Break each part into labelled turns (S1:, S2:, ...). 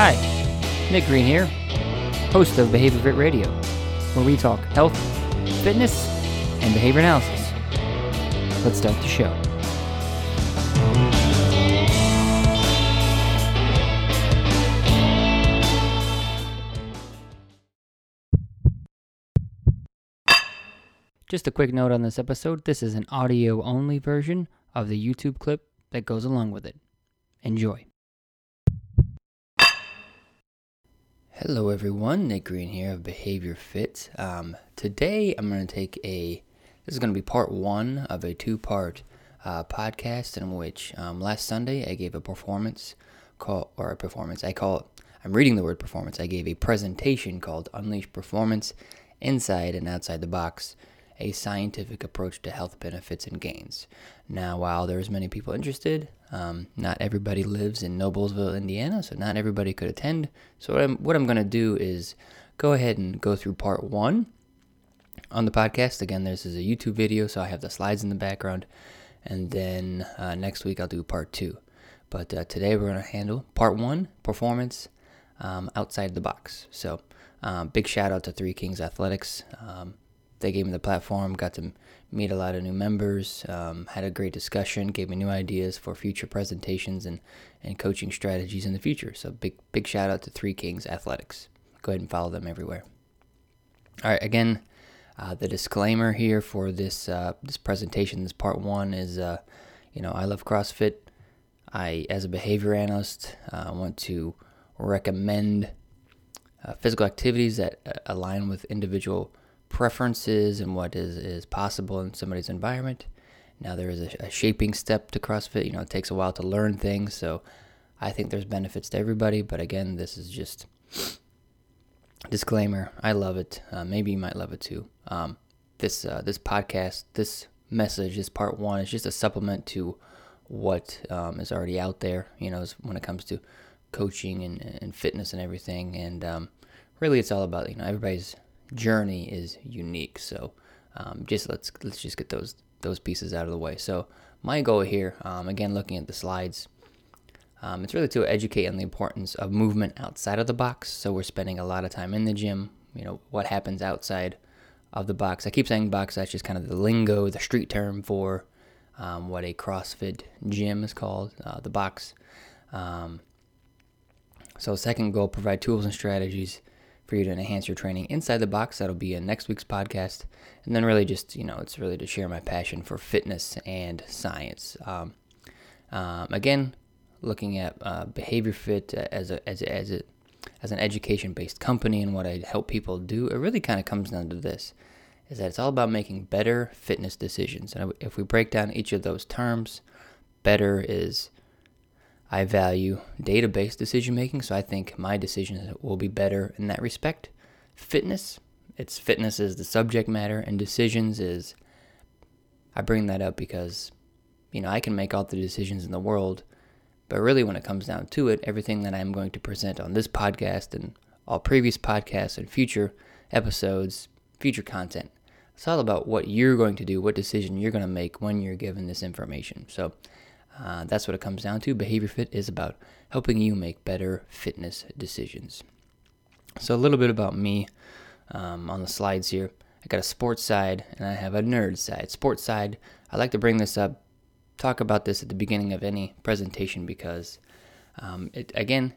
S1: Hi, Nick Green here, host of Behavior Fit Radio, where we talk health, fitness, and behavior analysis. Let's start the show. Just a quick note on this episode this is an audio only version of the YouTube clip that goes along with it. Enjoy. Hello, everyone. Nick Green here of Behavior Fit. Um, today, I'm going to take a. This is going to be part one of a two part uh, podcast in which um, last Sunday I gave a performance call, or a performance. I call it, I'm reading the word performance. I gave a presentation called Unleash Performance Inside and Outside the Box a scientific approach to health benefits and gains. Now, while there's many people interested, um, not everybody lives in Noblesville, Indiana, so not everybody could attend. So what I'm, what I'm going to do is go ahead and go through part one on the podcast. Again, this is a YouTube video, so I have the slides in the background, and then uh, next week I'll do part two. But uh, today we're going to handle part one, performance um, outside the box. So um, big shout out to Three Kings Athletics. Um, they gave me the platform, got to meet a lot of new members, um, had a great discussion, gave me new ideas for future presentations and, and coaching strategies in the future. So big big shout out to Three Kings Athletics. Go ahead and follow them everywhere. All right, again, uh, the disclaimer here for this uh, this presentation, this part one is, uh, you know, I love CrossFit. I, as a behavior analyst, uh, want to recommend uh, physical activities that uh, align with individual preferences and what is, is possible in somebody's environment. Now there is a, a, shaping step to CrossFit. You know, it takes a while to learn things, so I think there's benefits to everybody. But again, this is just disclaimer. I love it. Uh, maybe you might love it too. Um, this uh, this podcast, this message, this part one is just a supplement to what um, is already out there. You know, when it comes to coaching and, and fitness and everything. And um, really, it's all about you know everybody's journey is unique. So um, just let's let's just get those those pieces out of the way. So my goal here, um, again, looking at the slides, um, it's really to educate on the importance of movement outside of the box. So we're spending a lot of time in the gym. You know what happens outside of the box. I keep saying box. That's just kind of the lingo, the street term for um, what a CrossFit gym is called, uh, the box. Um, so second goal, provide tools and strategies for you to enhance your training inside the box. That'll be in next week's podcast. And then really just, you know, it's really to share my passion for fitness and science. Um, um, again, looking at uh, Behavior Fit as a, as a, as a, as an education-based company and what I help people do, it really kind of comes down to this: is that it's all about making better fitness decisions. And if we break down each of those terms, better is I value data based decision making, so I think my decisions will be better in that respect. Fitness, it's fitness is the subject matter, and decisions is. I bring that up because, you know, I can make all the decisions in the world, but really when it comes down to it, everything that I'm going to present on this podcast and all previous podcasts and future episodes, future content, it's all about what you're going to do, what decision you're going to make when you're given this information. So, uh, that's what it comes down to. Behavior Fit is about helping you make better fitness decisions. So, a little bit about me um, on the slides here. I got a sports side and I have a nerd side. Sports side, I like to bring this up, talk about this at the beginning of any presentation because, um, it, again,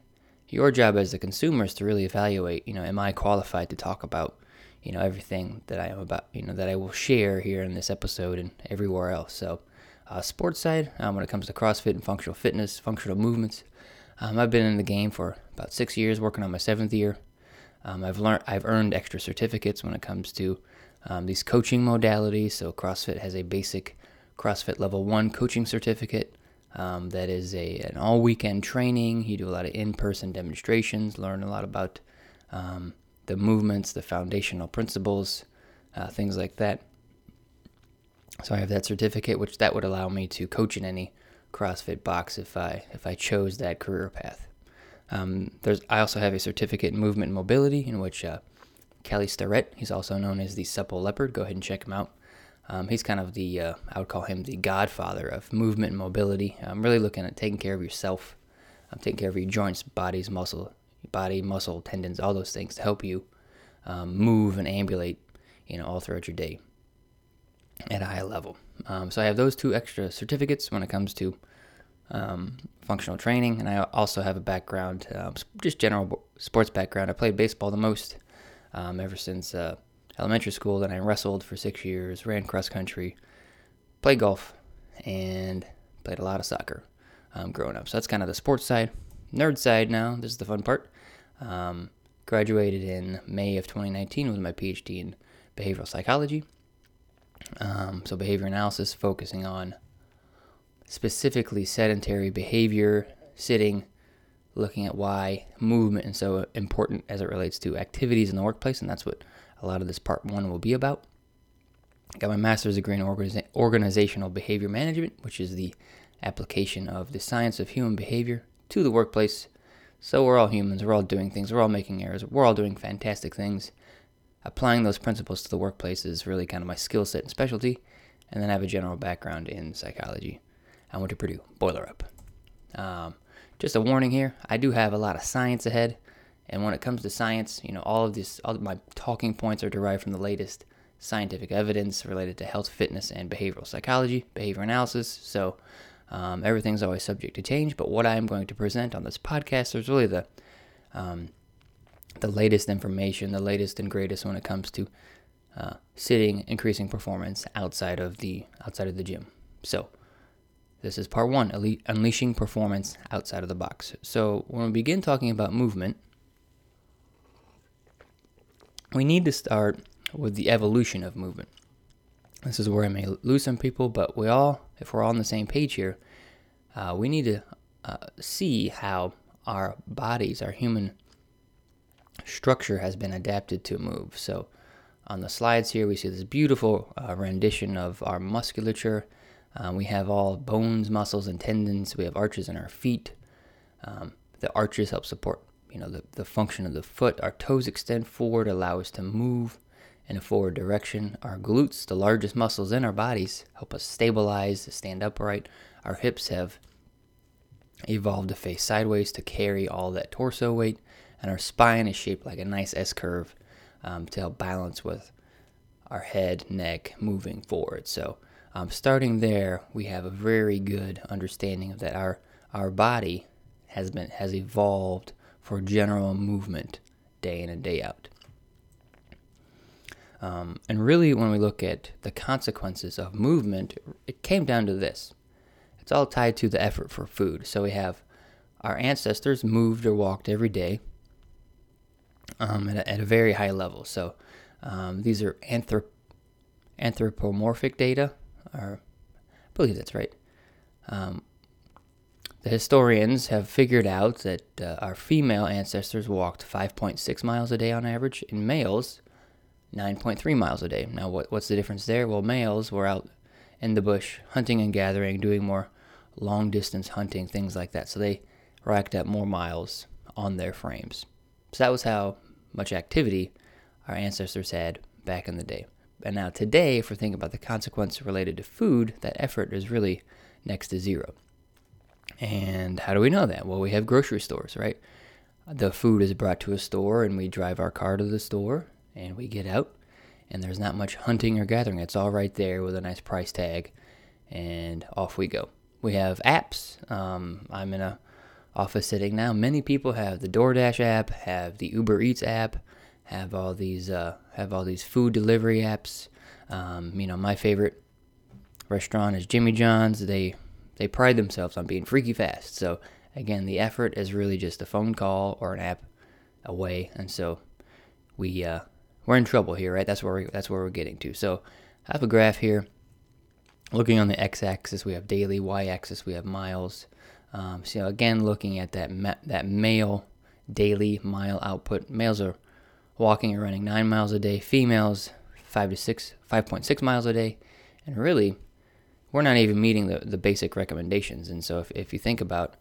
S1: your job as a consumer is to really evaluate, you know, am I qualified to talk about, you know, everything that I am about, you know, that I will share here in this episode and everywhere else. So, uh, sports side, um, when it comes to CrossFit and functional fitness, functional movements, um, I've been in the game for about six years, working on my seventh year. Um, I've learned, I've earned extra certificates when it comes to um, these coaching modalities. So CrossFit has a basic CrossFit Level One coaching certificate. Um, that is a an all weekend training. You do a lot of in person demonstrations, learn a lot about um, the movements, the foundational principles, uh, things like that. So I have that certificate, which that would allow me to coach in any CrossFit box if I if I chose that career path. Um, there's I also have a certificate in movement and mobility in which uh, Kelly Starrett, he's also known as the Supple Leopard. Go ahead and check him out. Um, he's kind of the uh, I would call him the godfather of movement and mobility. I'm really looking at taking care of yourself. I'm taking care of your joints, bodies, muscle, body, muscle, tendons, all those things to help you um, move and ambulate, you know, all throughout your day at a high level. Um, so I have those two extra certificates when it comes to um, functional training, and I also have a background, uh, just general sports background. I played baseball the most um, ever since uh, elementary school. Then I wrestled for six years, ran cross country, played golf, and played a lot of soccer um, growing up. So that's kind of the sports side. Nerd side now, this is the fun part. Um, graduated in May of 2019 with my PhD in behavioral psychology. Um, so, behavior analysis focusing on specifically sedentary behavior, sitting, looking at why movement is so important as it relates to activities in the workplace, and that's what a lot of this part one will be about. Got my master's degree in organiza- organizational behavior management, which is the application of the science of human behavior to the workplace. So we're all humans, we're all doing things, we're all making errors, we're all doing fantastic things. Applying those principles to the workplace is really kind of my skill set and specialty. And then I have a general background in psychology. I went to Purdue, boiler up. Um, just a warning here, I do have a lot of science ahead. And when it comes to science, you know, all of this, all of my talking points are derived from the latest scientific evidence related to health, fitness, and behavioral psychology, behavior analysis. So um, everything's always subject to change. But what I'm going to present on this podcast is really the um, the latest information, the latest and greatest when it comes to uh, sitting, increasing performance outside of the outside of the gym. So this is part one, unleashing performance outside of the box. So when we begin talking about movement, we need to start with the evolution of movement. This is where I may lose some people, but we all, if we're all on the same page here, uh, we need to uh, see how our bodies, our human structure, has been adapted to move. So, on the slides here, we see this beautiful uh, rendition of our musculature. Uh, we have all bones, muscles, and tendons. We have arches in our feet. Um, the arches help support, you know, the, the function of the foot. Our toes extend forward, allow us to move in a forward direction. Our glutes, the largest muscles in our bodies, help us stabilize, stand upright. Our hips have evolved to face sideways to carry all that torso weight, and our spine is shaped like a nice S curve um, to help balance with our head, neck moving forward. So, um, starting there, we have a very good understanding of that our our body has been has evolved for general movement day in and day out. Um, and really, when we look at the consequences of movement, it came down to this it's all tied to the effort for food. So we have our ancestors moved or walked every day um, at, a, at, a, very high level. So um, these are anthrop- anthropomorphic data, or I believe that's right. Um, the historians have figured out that uh, our female ancestors walked 5.6 miles a day on average, and males 9.3 miles a day. Now, what, what's the difference there? Well, males were out in the bush hunting and gathering, doing more long distance hunting, things like that. So they racked up more miles on their frames. So that was how much activity our ancestors had back in the day. And now today, if we're thinking about the consequence related to food, that effort is really next to zero. And how do we know that? Well, we have grocery stores, right? The food is brought to a store, and we drive our car to the store, and we get out and there's not much hunting or gathering. It's all right there with a nice price tag, and off we go. We have apps. Um, I'm in a office sitting now. Many people have the DoorDash app, have the Uber Eats app, have all these uh, have all these food delivery apps. Um, you know, my favorite restaurant is Jimmy John's. They they pride themselves on being freaky fast. So again, the effort is really just a phone call or an app away, and so we uh, we're in trouble here, right? That's where we, that's where we're getting to. So I have a graph here. Looking on the x-axis, we have daily. Y-axis, we have miles. Um, so again, looking at that ma- that male daily mile output. Males are walking or running nine miles a day. Females five to six, five point six miles a day, and really, we're not even meeting the, the basic recommendations. And so, if, if you think about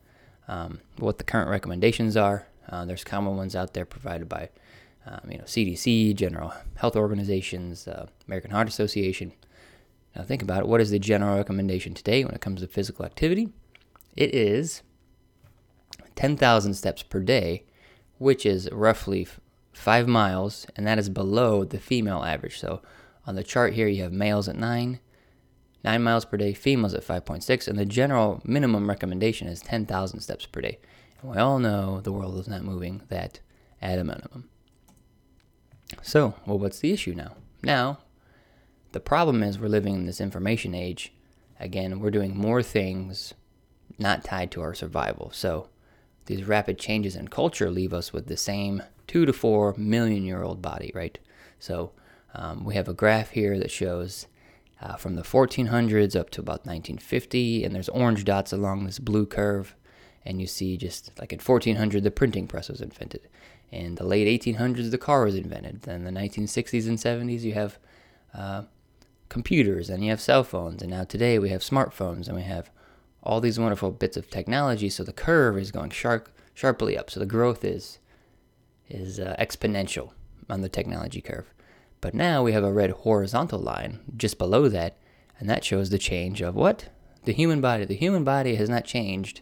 S1: um, what the current recommendations are, uh, there's common ones out there provided by um, you know, CDC, general health organizations, uh, American Heart Association. Now think about it. What is the general recommendation today when it comes to physical activity? It is 10,000 steps per day which is roughly five miles, and that is below the female average. So on the chart here, you have males at nine, nine miles per day, females at 5.6, and the general minimum recommendation is 10,000 steps per day. And we all know the world is not moving that at a minimum. So, well, what's the issue now? Now, the problem is we're living in this information age. Again, we're doing more things not tied to our survival. So, these rapid changes in culture leave us with the same two to four million year old body, right? So, um, we have a graph here that shows uh, from the 1400s up to about 1950, and there's orange dots along this blue curve. And you see just like in 1400, the printing press was invented. In the late 1800s, the car was invented. Then the 1960s and 70s, you have uh, computers and you have cell phones. And now today, we have smartphones and we have all these wonderful bits of technology. So the curve is going sharp, sharply up. So the growth is is uh, exponential on the technology curve. But now we have a red horizontal line just below that, and that shows the change of what? The human body. The human body has not changed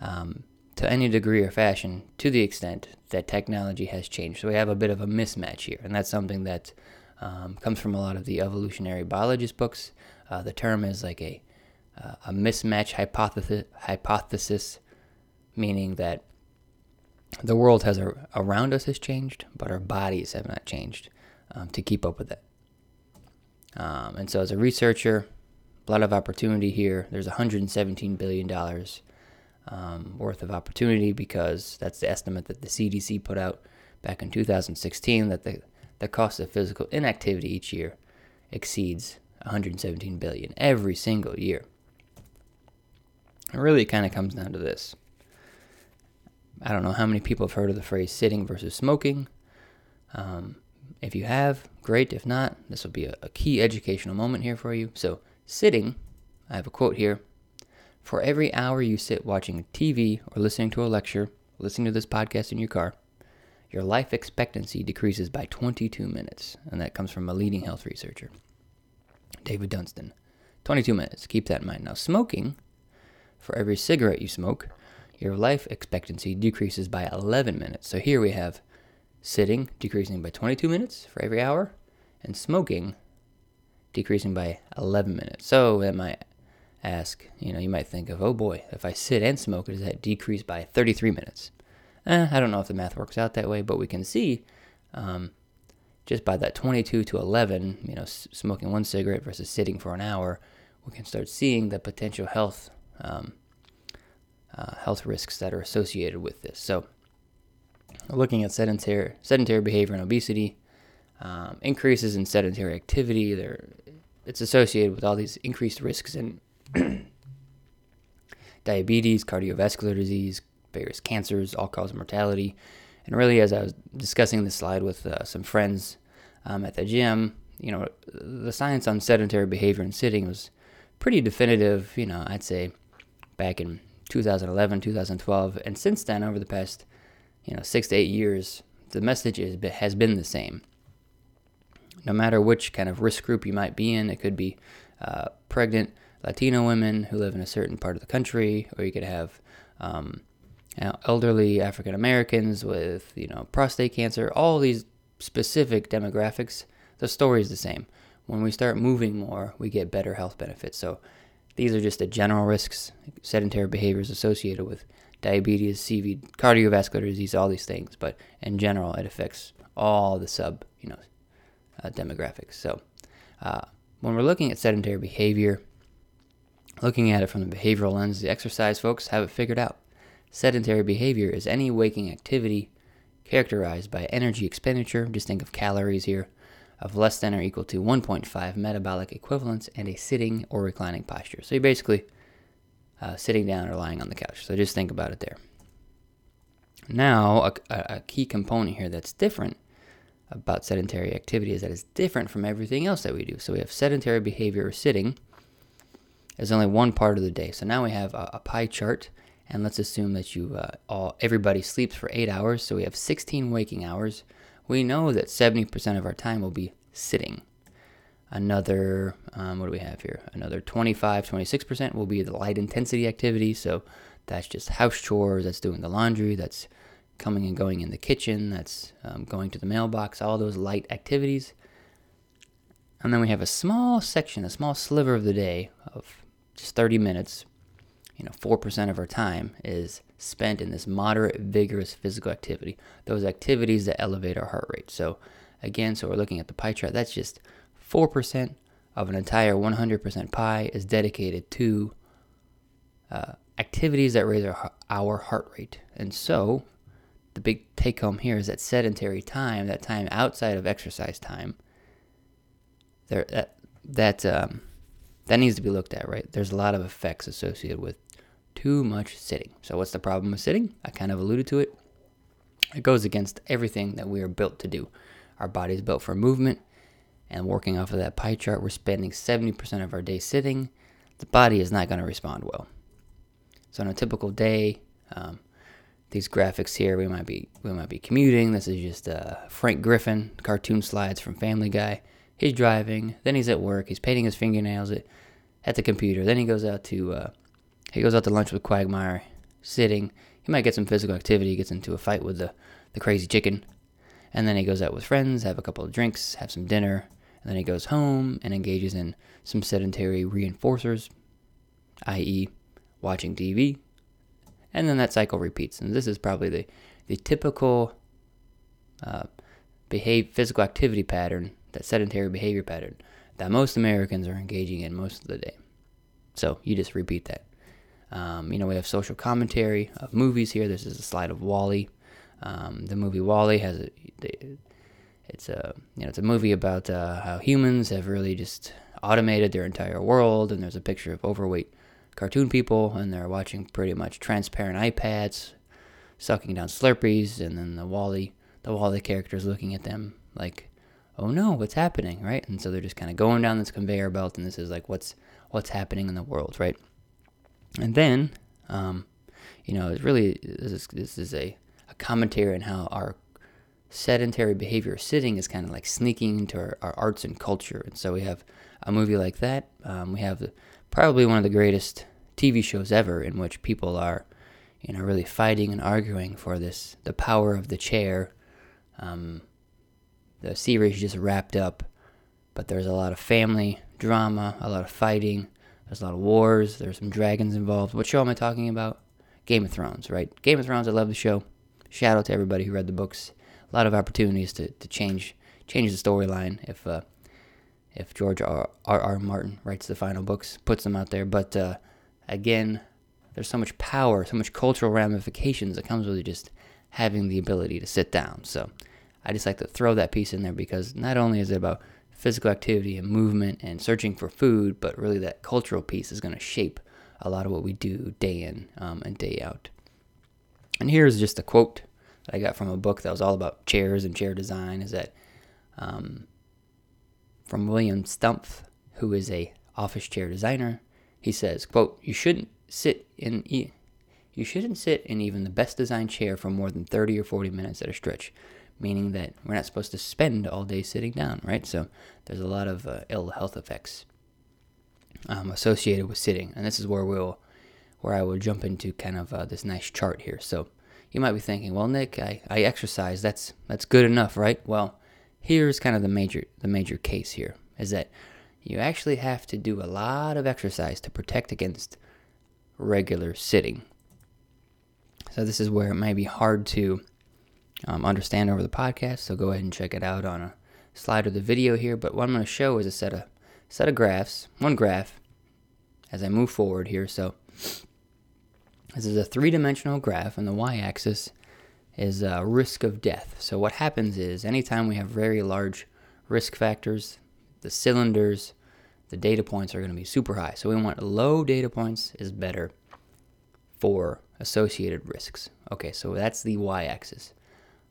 S1: um, to any degree or fashion to the extent that technology has changed. So we have a bit of a mismatch here, and that's something that um, comes from a lot of the evolutionary biologist books. Uh, the term is like a uh, a mismatch hypothesis, hypothesis, meaning that the world has a, around us has changed, but our bodies have not changed um, to keep up with it. Um, and so, as a researcher, a lot of opportunity here. There's 117 billion dollars um, worth of opportunity because that's the estimate that the CDC put out back in 2016 that the the cost of physical inactivity each year exceeds 117 billion every single year. It really kind of comes down to this. I don't know how many people have heard of the phrase sitting versus smoking. Um, if you have, great. If not, this will be a, a key educational moment here for you. So, sitting, I have a quote here. For every hour you sit watching TV or listening to a lecture, listening to this podcast in your car, your life expectancy decreases by 22 minutes. And that comes from a leading health researcher, David Dunstan. 22 minutes. Keep that in mind. Now, smoking, for every cigarette you smoke, your life expectancy decreases by 11 minutes. So here we have sitting decreasing by 22 minutes for every hour, and smoking decreasing by 11 minutes. So that might ask, you know, you might think of, oh boy, if I sit and smoke, does that decrease by 33 minutes? Eh, I don't know if the math works out that way, but we can see um, just by that 22 to 11, you know, smoking one cigarette versus sitting for an hour, we can start seeing the potential health um, uh, health risks that are associated with this. So looking at sedentary, sedentary behavior and obesity, um, increases in sedentary activity. There, it's associated with all these increased risks in diabetes, cardiovascular disease, various cancers, all cause mortality. And really, as I was discussing this slide with uh, some friends um, at the gym, you know, the science on sedentary behavior and sitting was pretty definitive. You know, I'd say back in 2011, 2012, and since then, over the past you know six to eight years, the message is, has been the same. No matter which kind of risk group you might be in, it could be uh, pregnant Latino women who live in a certain part of the country, or you could have um, elderly African Americans with you know prostate cancer. All these specific demographics, the story is the same. When we start moving more, we get better health benefits. So these are just the general risks, sedentary behaviors associated with diabetes, CV, cardiovascular disease, all these things. But in general, it affects all the sub, you know, uh, demographics. So uh, when we're looking at sedentary behavior, looking at it from the behavioral lens, the exercise folks have it figured out. Sedentary behavior is any waking activity characterized by energy expenditure, just think of calories here, of less than or equal to 1.5 metabolic equivalents and a sitting or reclining posture. So you're basically uh, sitting down or lying on the couch. So just think about it there. Now, a, a, key component here that's different about sedentary activity is that it's different from everything else that we do. So we have sedentary behavior or sitting is only one part of the day. So now we have a, a pie chart, and let's assume that you uh, all everybody sleeps for eight hours. So we have 16 waking hours. We know that 70% of our time will be sitting another um, what do we have here another 25 26% will be the light intensity activity so that's just house chores that's doing the laundry that's coming and going in the kitchen, that's um, going to the mailbox, all those light activities. And then we have a small section, a small sliver of the day of just 30 minutes. You know, 4% of our time is spent in this moderate, vigorous physical activity, those activities that elevate our heart rate. So, again, so we're looking at the pie chart, that's just 4% of an entire 100% pie is dedicated to uh, activities that raise our, our heart rate. And so, the big take home here is that sedentary time, that time outside of exercise time, there that that um, that needs to be looked at, right? There's a lot of effects associated with too much sitting. So what's the problem with sitting? I kind of alluded to it. It goes against everything that we are built to do. Our body is built for movement, and working off of that pie chart, we're spending 70% of our day sitting. The body is not going to respond well. So on a typical day, um, these graphics here, we might be we might be commuting. This is just uh, Frank Griffin cartoon slides from Family Guy. He's driving, then he's at work. He's painting his fingernails at, at the computer. Then he goes out to uh, he goes out to lunch with Quagmire, sitting. He might get some physical activity. He gets into a fight with the the crazy chicken, and then he goes out with friends, have a couple of drinks, have some dinner, and then he goes home and engages in some sedentary reinforcers, i.e., watching TV, and then that cycle repeats. And this is probably the the typical uh, behave physical activity pattern, that sedentary behavior pattern that most Americans are engaging in most of the day. So you just repeat that. Um, you know, we have social commentary of movies here. This is a slide of WALL-E. Um, the movie WALL-E has a, it's a you know it's a movie about uh, how humans have really just automated their entire world, and there's a picture of overweight cartoon people, and they're watching pretty much transparent iPads, sucking down Slurpees, and then the WALL-E, the WALL-E characters looking at them like, "Oh no, what's happening?" Right? And so they're just kind of going down this conveyor belt, and this is like what's what's happening in the world, right? And then, um, you know, it's really this is, this is a, a commentary on how our sedentary behavior of sitting is kind of like sneaking into our, our arts and culture. And so we have a movie like that. Um, we have the probably one of the greatest TV shows ever in which people are, you know, really fighting and arguing for this, the power of the chair. Um, the series just wrapped up, but there's a lot of family drama, a lot of fighting, there's a lot of wars, there's some dragons involved. What show am I talking about? Game of Thrones, right? Game of Thrones, I love the show. Shout out to everybody who read the books. A lot of opportunities to, to change change the storyline if uh, if George R. R. R. Martin writes the final books, puts them out there. But uh, again, there's so much power, so much cultural ramifications that comes with just having the ability to sit down. So I just like to throw that piece in there because not only is it about physical activity and movement and searching for food, but really that cultural piece is going to shape a lot of what we do day in um, and day out. And here's just a quote that I got from a book that was all about chairs and chair design. Is that um, from William Stumpf, who is a office chair designer. He says, "quote You shouldn't sit in e- you shouldn't sit in even the best designed chair for more than 30 or 40 minutes at a stretch, meaning that we're not supposed to spend all day sitting down, right? So there's a lot of uh, ill health effects um, associated with sitting, and this is where we'll where I will jump into kind of uh, this nice chart here. So you might be thinking, well, Nick, I, I exercise. That's that's good enough, right? Well, here's kind of the major the major case here is that you actually have to do a lot of exercise to protect against regular sitting. So this is where it may be hard to um, understand over the podcast. So go ahead and check it out on a slide of the video here. But what I'm going to show is a set of set of graphs, one graph, as I move forward here. So this is a three-dimensional graph, and the y-axis is uh, risk of death. So what happens is anytime we have very large risk factors, the cylinders, the data points are going to be super high. So we want low data points is better for associated risks. Okay, so that's the y-axis.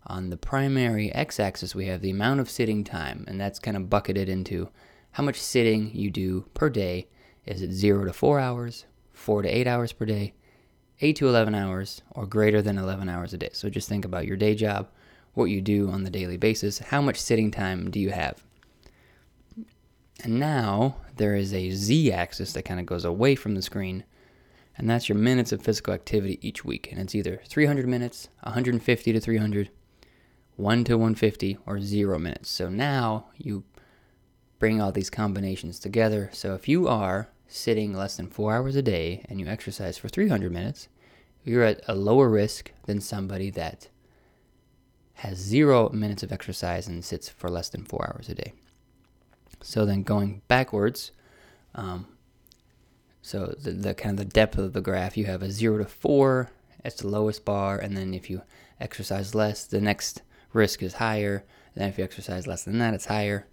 S1: On the primary x-axis, we have the amount of sitting time, and that's kind of bucketed into how much sitting you do per day. Is it 0 to 4 hours, 4 to 8 hours per day, 8 to 11 hours or greater than 11 hours a day. So just think about your day job, what you do on the daily basis, how much sitting time do you have? And now there is a z axis that kind of goes away from the screen, And that's your minutes of physical activity each week. And it's either 300 minutes, 150 to 300, 1 to 150, or 0 minutes. So now you bring all these combinations together. So if you are sitting less than four hours a day and you exercise for 300 minutes, you're at a lower risk than somebody that has zero minutes of exercise and sits for less than four hours a day. So then going backwards, um, so the, the kind of the depth of the graph, you have a zero to four, that's the lowest bar, and then if you exercise less, the next risk is higher. Then if you exercise less than that, it's higher,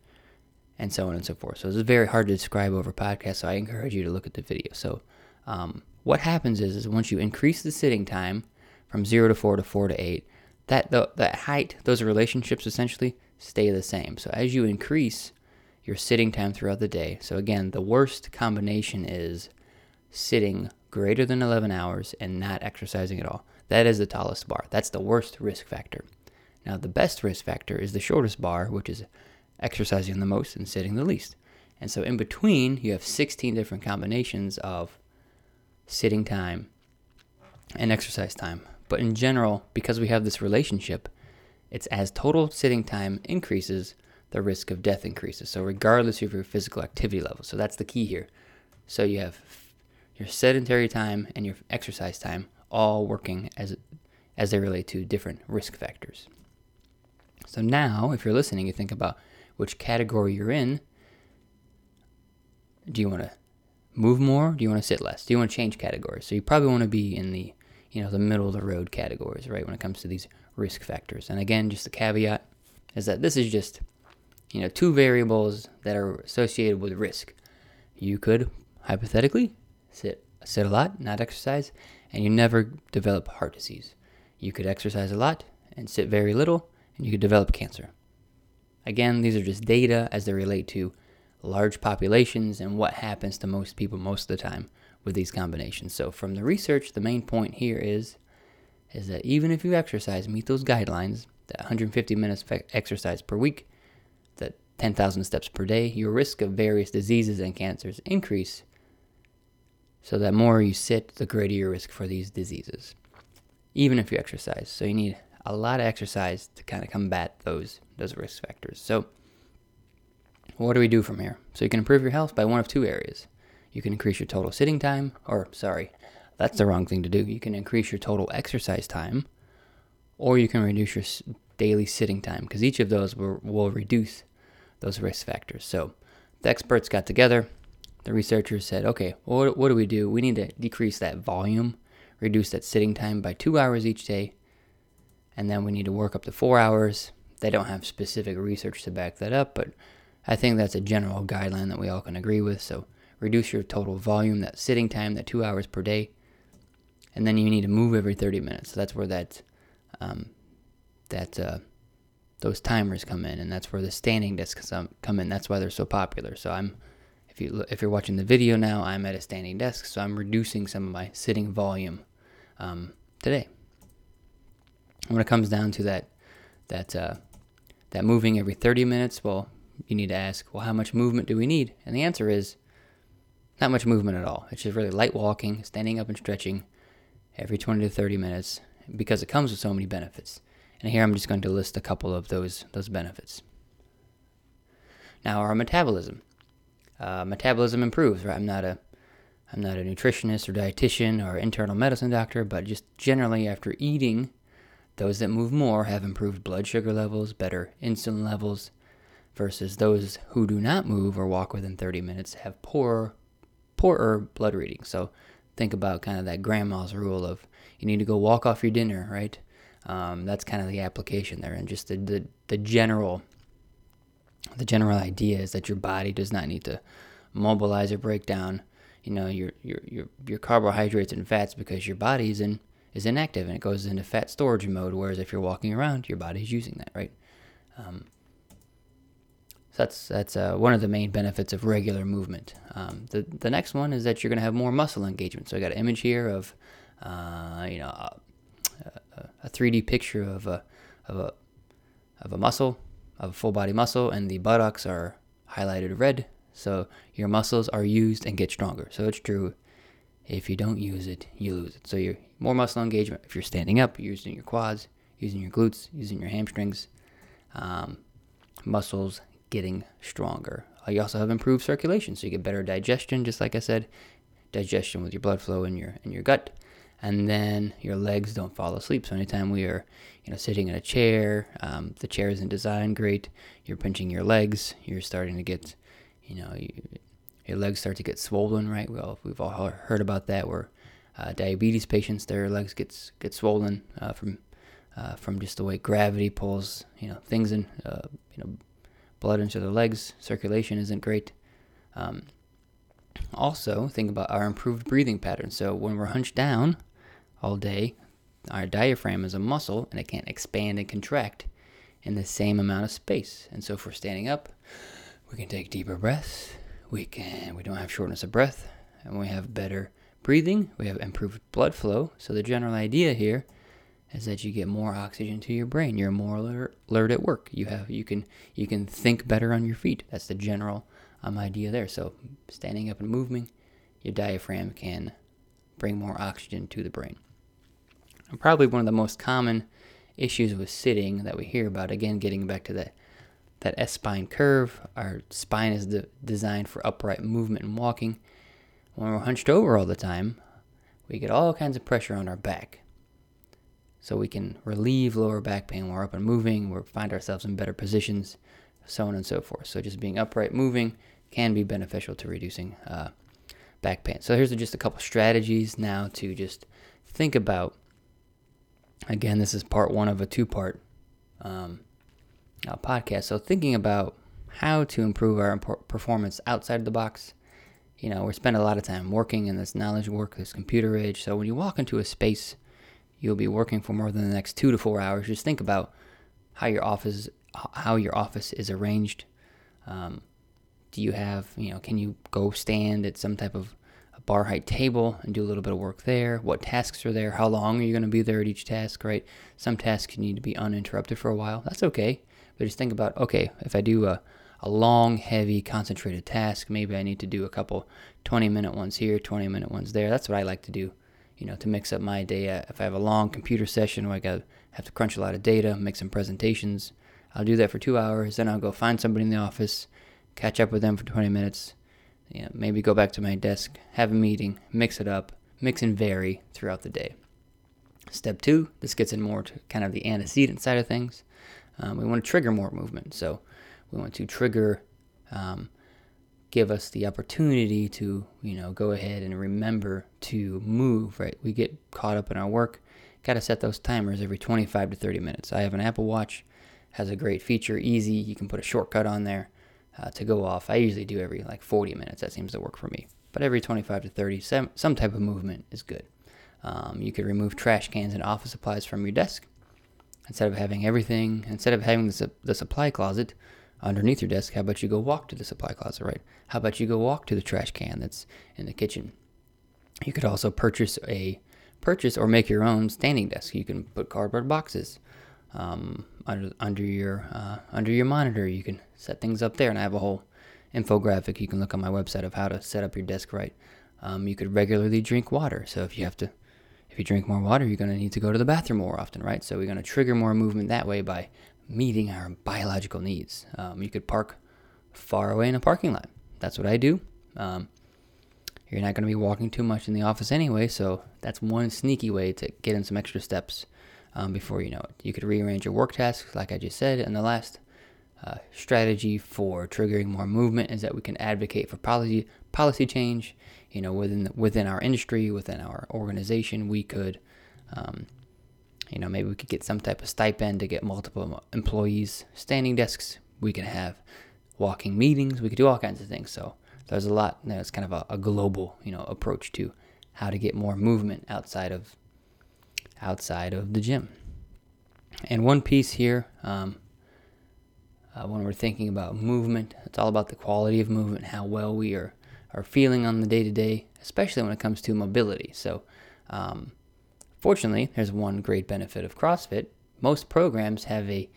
S1: and so on and so forth. So it's very hard to describe over podcast. So I encourage you to look at the video. So um, what happens is, is once you increase the sitting time from zero to four to four to eight, that the, that height, those relationships essentially stay the same. So as you increase your sitting time throughout the day, so again, the worst combination is sitting greater than 11 hours and not exercising at all. That is the tallest bar. That's the worst risk factor. Now, the best risk factor is the shortest bar, which is exercising the most and sitting the least. And so in between, you have 16 different combinations of sitting time and exercise time. But in general, because we have this relationship, it's as total sitting time increases, the risk of death increases. So regardless of your physical activity level. So that's the key here. So you have your sedentary time and your exercise time all working as as they relate to different risk factors. So now, if you're listening, you think about which category you're in. Do you want to move more? Do you want to sit less? Do you want to change categories? So you probably want to be in the you know, the middle of the road categories, right, when it comes to these risk factors. And again, just a caveat is that this is just, you know, two variables that are associated with risk. You could hypothetically sit sit a lot, not exercise, and you never develop heart disease. You could exercise a lot and sit very little, and you could develop cancer. Again, these are just data as they relate to large populations and what happens to most people most of the time with these combinations. So from the research, the main point here is is that even if you exercise, meet those guidelines, that 150 minutes of exercise per week, that 10,000 steps per day, your risk of various diseases and cancers increase. So that more you sit, the greater your risk for these diseases, even if you exercise. So you need a lot of exercise to kind of combat those those risk factors. So what do we do from here? So you can improve your health by one of two areas. You can increase your total sitting time, or sorry, that's the wrong thing to do. You can increase your total exercise time, or you can reduce your daily sitting time, because each of those will, will reduce those risk factors. So the experts got together. The researchers said, okay, what, what do we do? We need to decrease that volume, reduce that sitting time by two hours each day, and then we need to work up to four hours. They don't have specific research to back that up, but I think that's a general guideline that we all can agree with. So reduce your total volume, that sitting time, that two hours per day, and then you need to move every 30 minutes. So that's where that um, that uh, those timers come in, and that's where the standing desks come in. That's why they're so popular. So I'm if you if you're watching the video now, I'm at a standing desk, so I'm reducing some of my sitting volume um, today. When it comes down to that that uh, that moving every 30 minutes, well, you need to ask, well, how much movement do we need? And the answer is not much movement at all. It's just really light walking, standing up and stretching every 20 to 30 minutes because it comes with so many benefits. And here I'm just going to list a couple of those those benefits. Now our metabolism. Uh, metabolism improves. Right? I'm not a I'm not a nutritionist or dietitian or internal medicine doctor, but just generally after eating, those that move more have improved blood sugar levels, better insulin levels, versus those who do not move or walk within 30 minutes have poor poorer blood reading. So think about kind of that grandma's rule of you need to go walk off your dinner, right? Um, that's kind of the application there, and just the, the the general the general idea is that your body does not need to mobilize or break down, you know, your your your your carbohydrates and fats because your body is in is inactive and it goes into fat storage mode. Whereas if you're walking around, your body's using that, right? Um, so that's that's uh, one of the main benefits of regular movement. Um, the the next one is that you're going to have more muscle engagement. So I got an image here of, uh, you know, a, a 3D picture of a of a of a muscle, of a full body muscle, and the buttocks are highlighted red. So your muscles are used and get stronger. So it's true. If you don't use it, you lose it. So you're more muscle engagement. If you're standing up, you're using your quads, using your glutes, using your hamstrings, um, muscles getting stronger. Uh, you also have improved circulation, so you get better digestion, just like I said, digestion with your blood flow in your in your gut, and then your legs don't fall asleep. So anytime we are, you know, sitting in a chair, um, the chair isn't designed great. You're pinching your legs. You're starting to get, you know, your legs start to get swollen. Right? We all, we've all heard about that. Where uh, diabetes patients, their legs gets get swollen uh, from uh, from just the way gravity pulls, you know, things in, uh, you know, blood into their legs. Circulation isn't great. Um, also, think about our improved breathing pattern. So when we're hunched down all day, our diaphragm is a muscle and it can't expand and contract in the same amount of space. And so if we're standing up, we can take deeper breaths. We can we don't have shortness of breath, and we have better breathing. We have improved blood flow. So the general idea here is that you get more oxygen to your brain. You're more alert, at work. You have you can you can think better on your feet. That's the general um, idea there. So standing up and moving, your diaphragm can bring more oxygen to the brain. And probably one of the most common issues with sitting that we hear about. Again, getting back to that that S spine curve. Our spine is de- designed for upright movement and walking. When we're hunched over all the time, we get all kinds of pressure on our back so we can relieve lower back pain when we're up and moving, we find ourselves in better positions, so on and so forth. So just being upright, moving can be beneficial to reducing uh, back pain. So here's just a couple strategies now to just think about. Again, this is part one of a two-part um, uh, podcast. So thinking about how to improve our performance outside of the box. You know, we spend a lot of time working in this knowledge work, this computer age. So when you walk into a space you'll be working for more than the next two to four hours. Just think about how your office how your office is arranged. Um, do you have you know can you go stand at some type of bar height table and do a little bit of work there? What tasks are there? How long are you going to be there at each task? Right? Some tasks need to be uninterrupted for a while. That's okay. But just think about okay if I do a a long, heavy, concentrated task. Maybe I need to do a couple 20 minute ones here, 20 minute ones there. That's what I like to do you know, to mix up my day. Uh, if I have a long computer session where I got have to crunch a lot of data, make some presentations, I'll do that for two hours. Then I'll go find somebody in the office, catch up with them for 20 minutes. You know, maybe go back to my desk, have a meeting, mix it up, mix and vary throughout the day. Step two, this gets in more to kind of the antecedent side of things. Um, we want to trigger more movement. So we want to trigger um, give us the opportunity to, you know, go ahead and remember to move, right? We get caught up in our work. Got to set those timers every 25 to 30 minutes. I have an Apple Watch, has a great feature, easy. You can put a shortcut on there uh, to go off. I usually do every like 40 minutes. That seems to work for me. But every 25 to 30, some, some type of movement is good. Um, you could remove trash cans and office supplies from your desk. Instead of having everything, instead of having the, the supply closet, underneath your desk. How about you go walk to the supply closet, right? How about you go walk to the trash can that's in the kitchen? You could also purchase a purchase or make your own standing desk. You can put cardboard boxes um, under under your uh, under your monitor. You can set things up there, and I have a whole infographic you can look on my website of how to set up your desk right. Um, you could regularly drink water. So if you have to, if you drink more water, you're going to need to go to the bathroom more often, right? So we're going to trigger more movement that way by meeting our biological needs. Um, you could park far away in a parking lot. That's what I do. Um, you're not going to be walking too much in the office anyway, so that's one sneaky way to get in some extra steps um, before you know it. You could rearrange your work tasks, like I just said. And the last uh, strategy for triggering more movement is that we can advocate for policy policy change. You know, within within our industry, within our organization, we could um, you know, maybe we could get some type of stipend to get multiple employees standing desks. We can have walking meetings. We could do all kinds of things. So there's a lot. You know, it's kind of a, a global, you know, approach to how to get more movement outside of outside of the gym. And one piece here, um, uh, when we're thinking about movement, it's all about the quality of movement, how well we are are feeling on the day to day, especially when it comes to mobility. So, um, Fortunately, there's one great benefit of CrossFit. Most programs have a,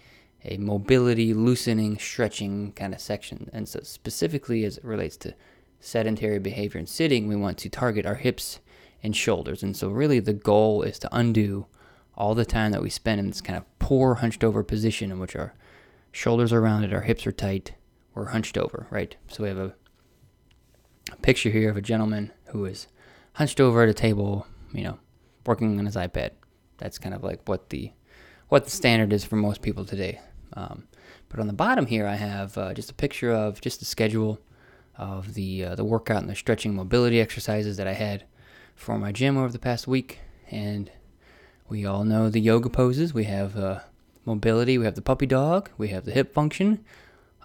S1: a mobility, loosening, stretching kind of section. And so, specifically as it relates to sedentary behavior and sitting, we want to target our hips and shoulders. And so, really, the goal is to undo all the time that we spend in this kind of poor hunched over position in which our shoulders are rounded, our hips are tight, we're hunched over, right? So, we have a, a picture here of a gentleman who is hunched over at a table, you know, working on his iPad. That's kind of like what the what the standard is for most people today. Um, but on the bottom here, I have uh, just a picture of just the schedule of the uh, the workout and the stretching mobility exercises that I had for my gym over the past week. And we all know the yoga poses. We have uh, mobility, we have the puppy dog, we have the hip function.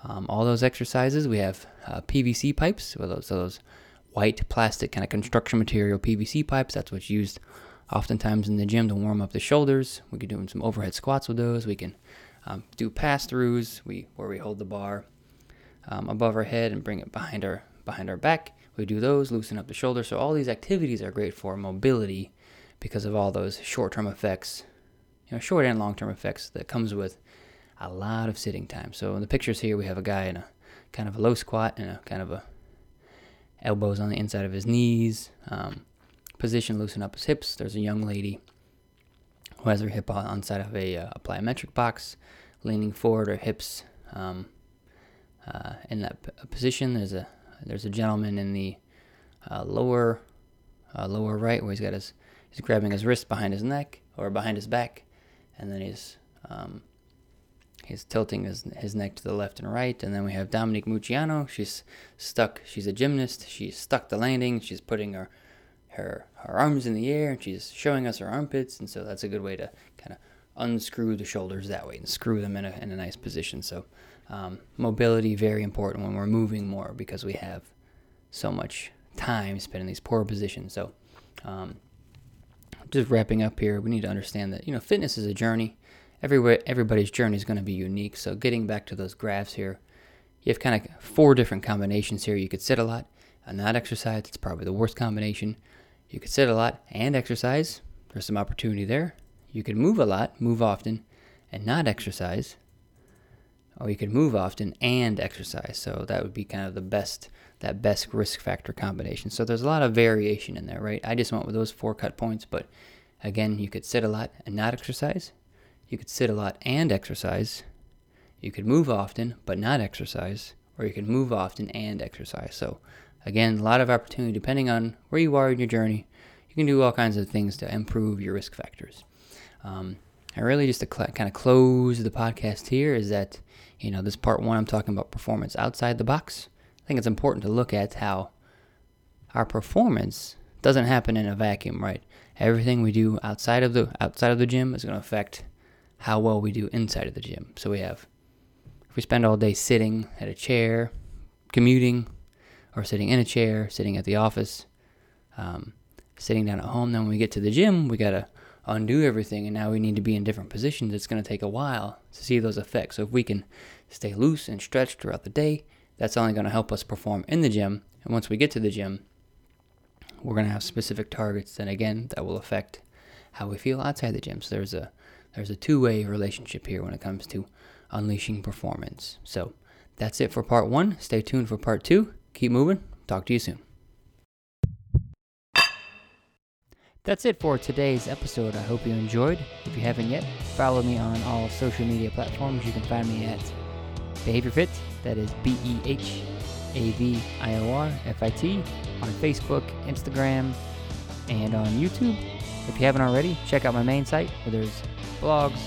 S1: Um, all those exercises. We have uh, PVC pipes, so those, so those white plastic kind of construction material PVC pipes. That's what's used oftentimes in the gym to warm up the shoulders. We can do some overhead squats with those. We can um, do pass throughs, we where we hold the bar um, above our head and bring it behind our behind our back. We do those, loosen up the shoulder. So all these activities are great for mobility because of all those short-term effects, you know, short and long-term effects that comes with a lot of sitting time. So in the pictures here, we have a guy in a kind of a low squat and a kind of a elbows on the inside of his knees, um, position, loosen up his hips. There's a young lady who has her hip on side of a, uh, a plyometric box, leaning forward, her hips um, uh, in that p- position. There's a there's a gentleman in the uh, lower uh, lower right where he's got his he's grabbing his wrist behind his neck or behind his back, and then he's um, he's tilting his his neck to the left and right. And then we have Dominique Moceanu. She's stuck. She's a gymnast. She's stuck the landing. She's putting her her her arms in the air and she's showing us her armpits. And so that's a good way to kind of unscrew the shoulders that way and screw them in a in a nice position. So um, mobility very important when we're moving more because we have so much time spent in these poor positions. So, um, just wrapping up here, we need to understand that you know fitness is a journey. Everywhere, everybody's journey is going to be unique. So, getting back to those graphs here, you have kind of four different combinations here. You could sit a lot and not exercise. It's probably the worst combination. You could sit a lot and exercise. There's some opportunity there. You could move a lot, move often, and not exercise or you could move often and exercise. So that would be kind of the best that best risk factor combination. So there's a lot of variation in there, right? I just went with those four cut points, but again, you could sit a lot and not exercise. You could sit a lot and exercise. You could move often but not exercise, or you could move often and exercise. So again, a lot of opportunity depending on where you are in your journey. You can do all kinds of things to improve your risk factors. Um, and really, just to cl- kind of close the podcast here, is that you know, this part one, I'm talking about performance outside the box. I think it's important to look at how our performance doesn't happen in a vacuum, right? Everything we do outside of the outside of the gym is going to affect how well we do inside of the gym. So we have if we spend all day sitting at a chair, commuting, or sitting in a chair, sitting at the office, um, sitting down at home, then when we get to the gym, we got to undo everything and now we need to be in different positions, it's going to take a while to see those effects. So if we can stay loose and stretch throughout the day, that's only going to help us perform in the gym. And once we get to the gym, we're going to have specific targets and again, that will affect how we feel outside the gym. So there's a there's a two-way relationship here when it comes to unleashing performance. So that's it for part 1. Stay tuned for part 2. Keep moving. Talk to you soon. That's it for today's episode. I hope you enjoyed. If you haven't yet, follow me on all social media platforms. You can find me at Behavior Fit. That is B E H A V I O R F I T on Facebook, Instagram, and on YouTube. If you haven't already, check out my main site where there's blogs,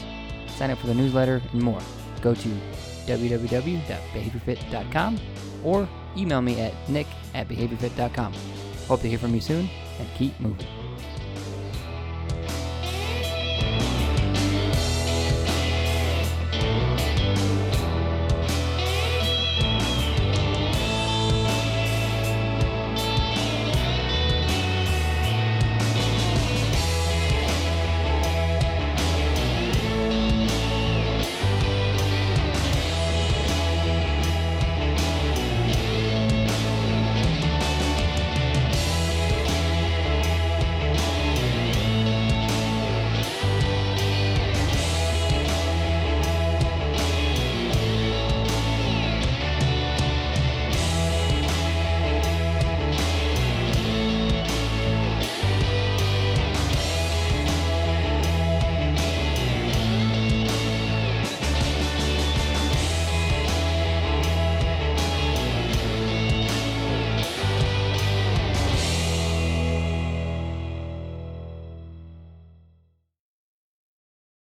S1: sign up for the newsletter, and more. Go to www.behaviorfit.com or email me at nick at behaviorfit.com. Hope to hear from you soon and keep moving.